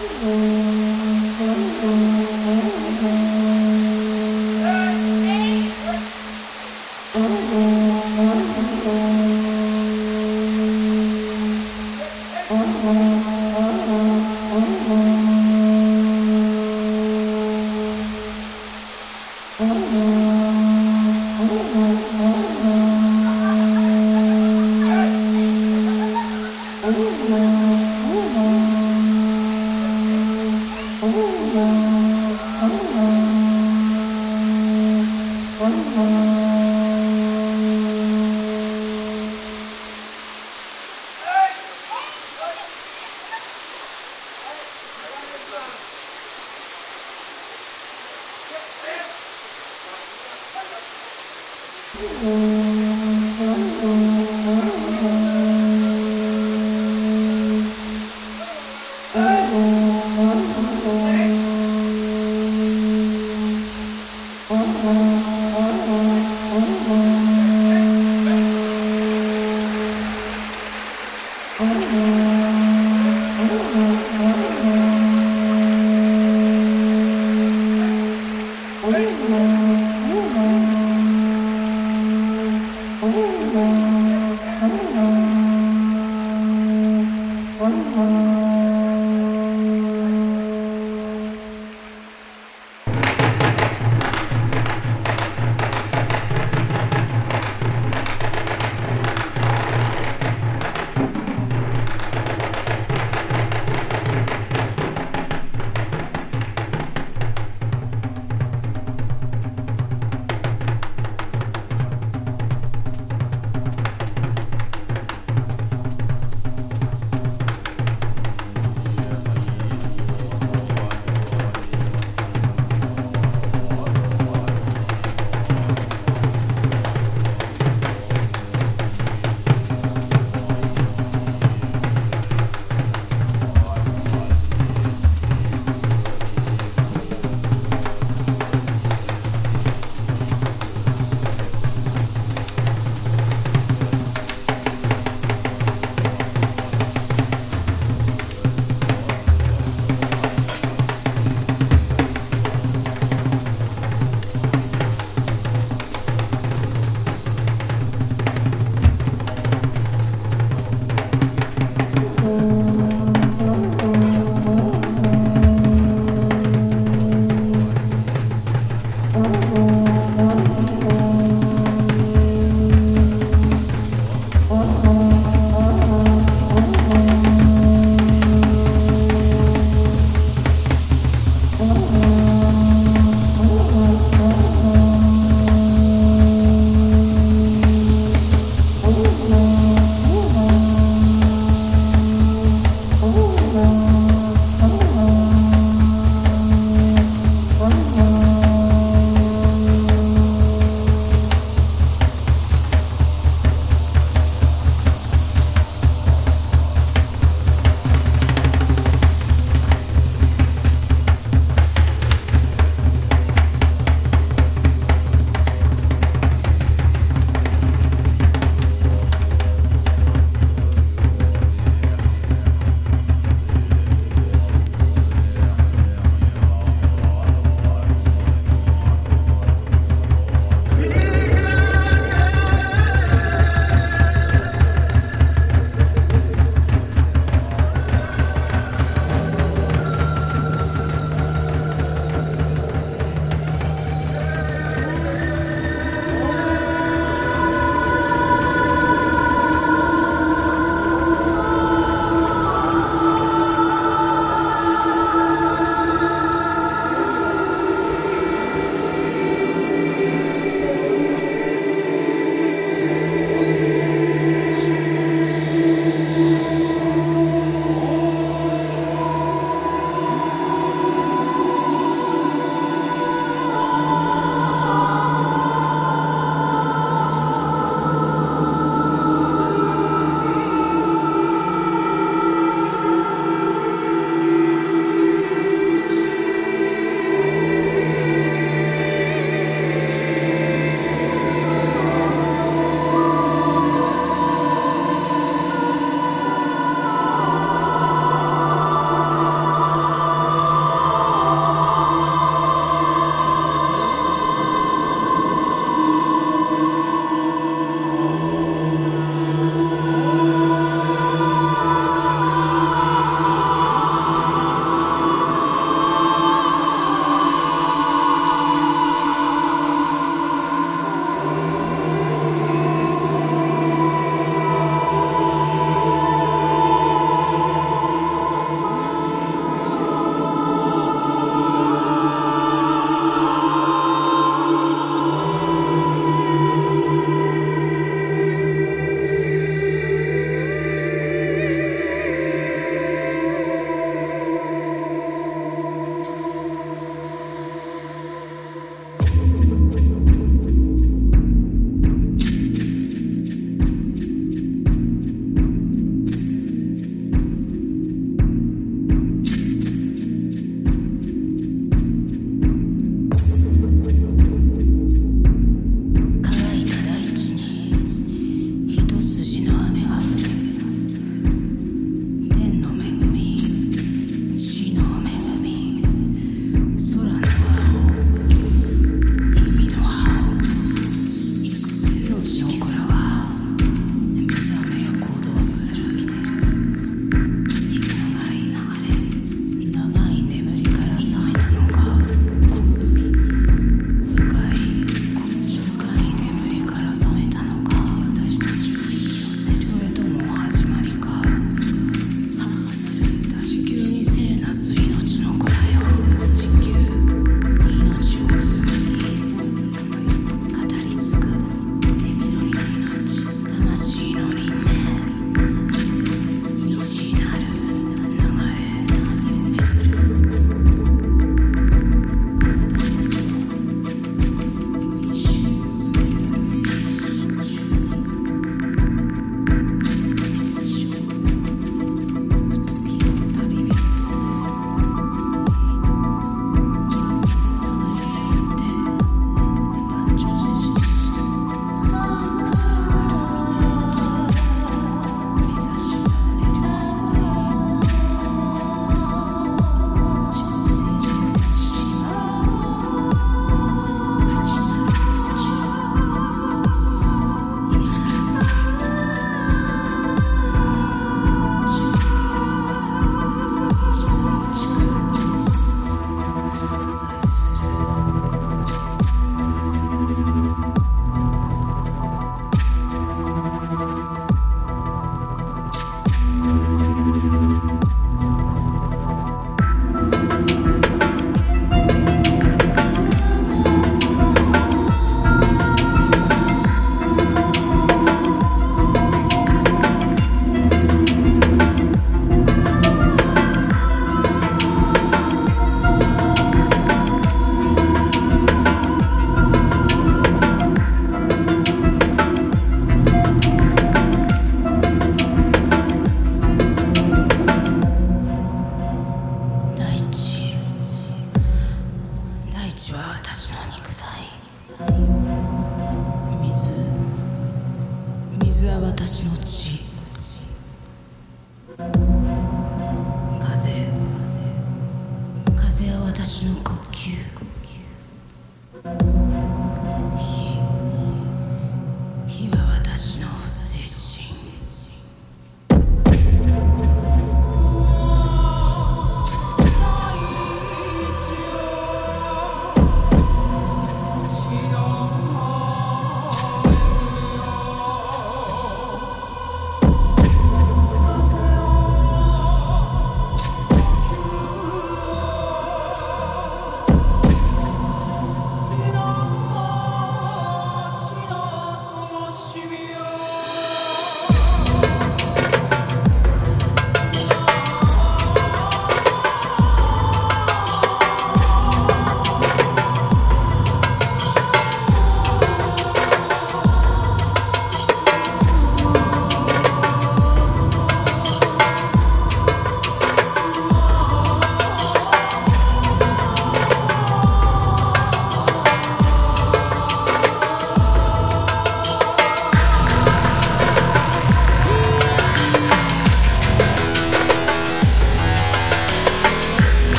You.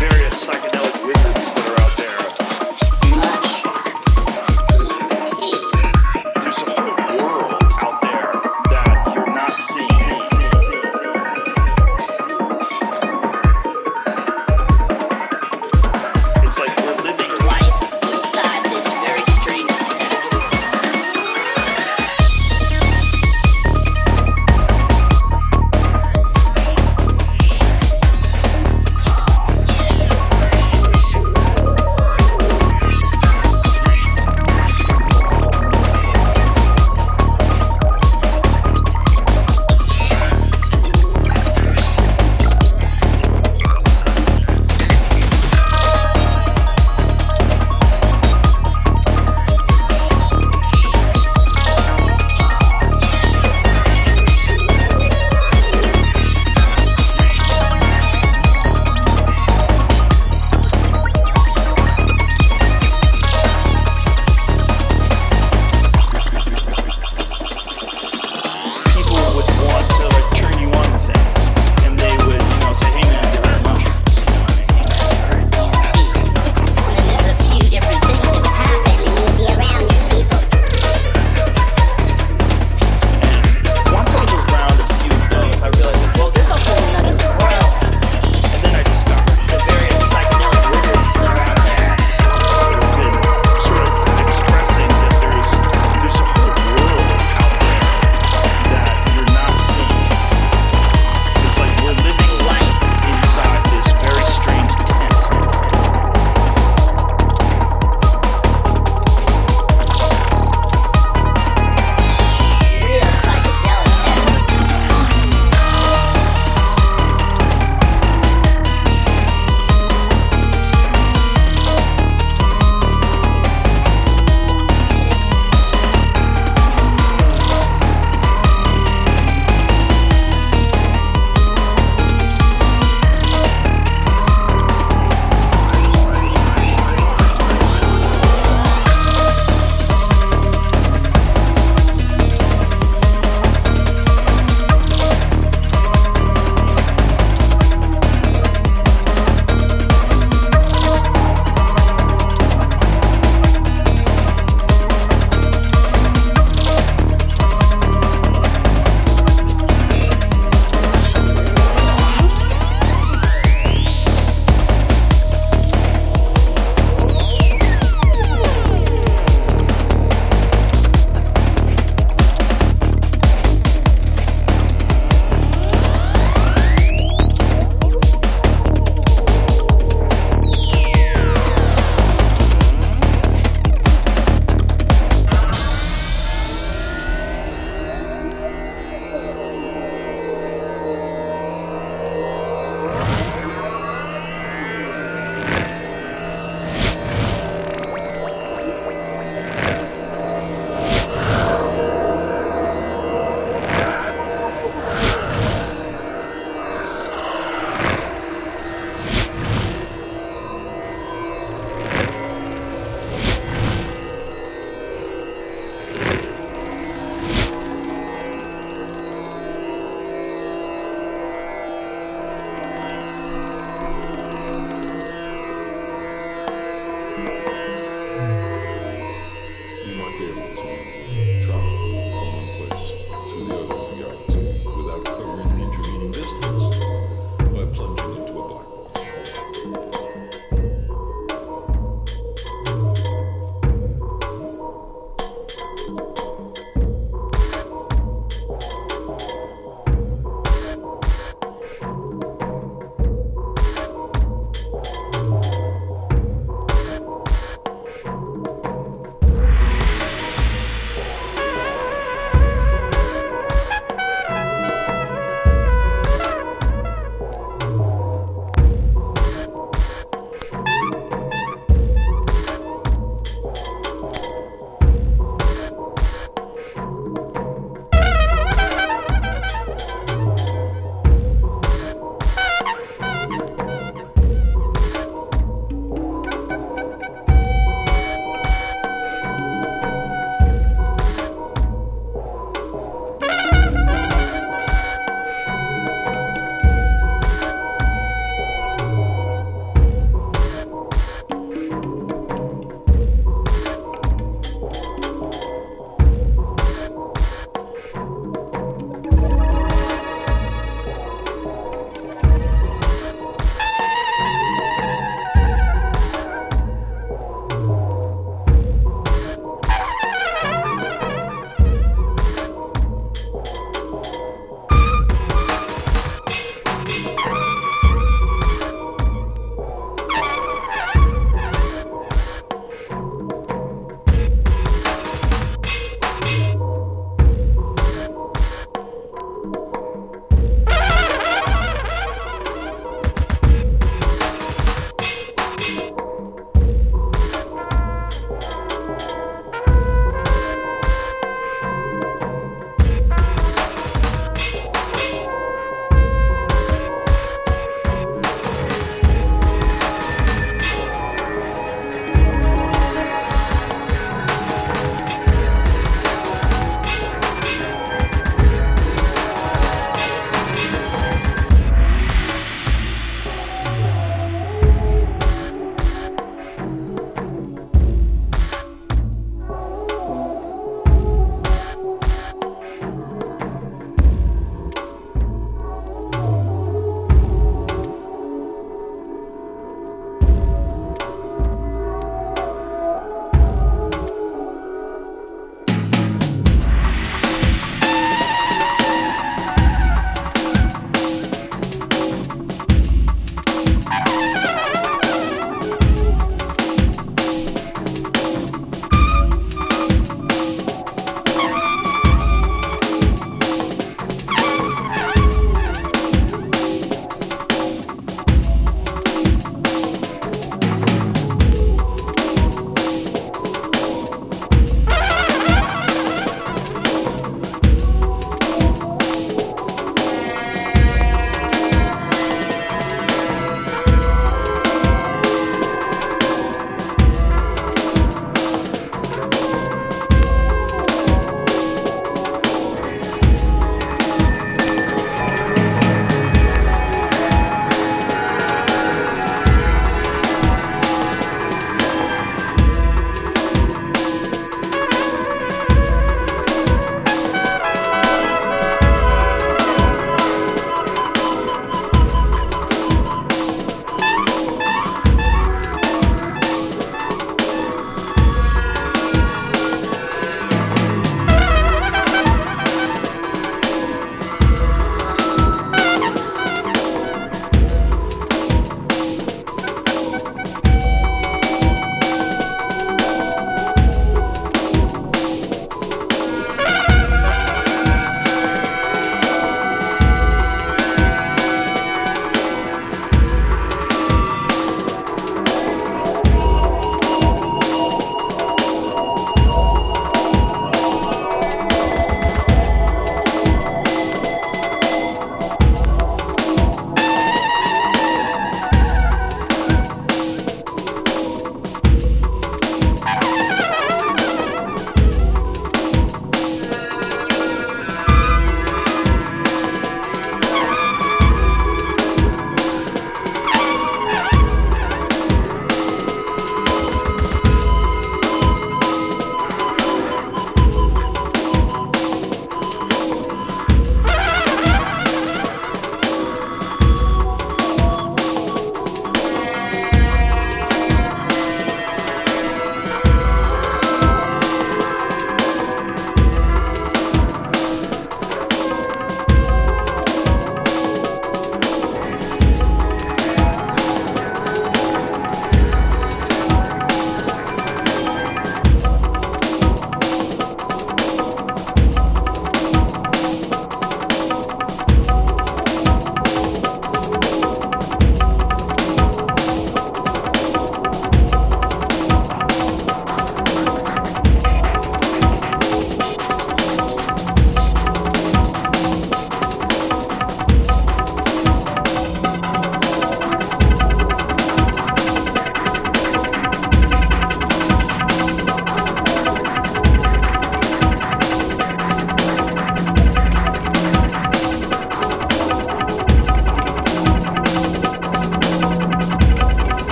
various psychedelic wizards that are out there.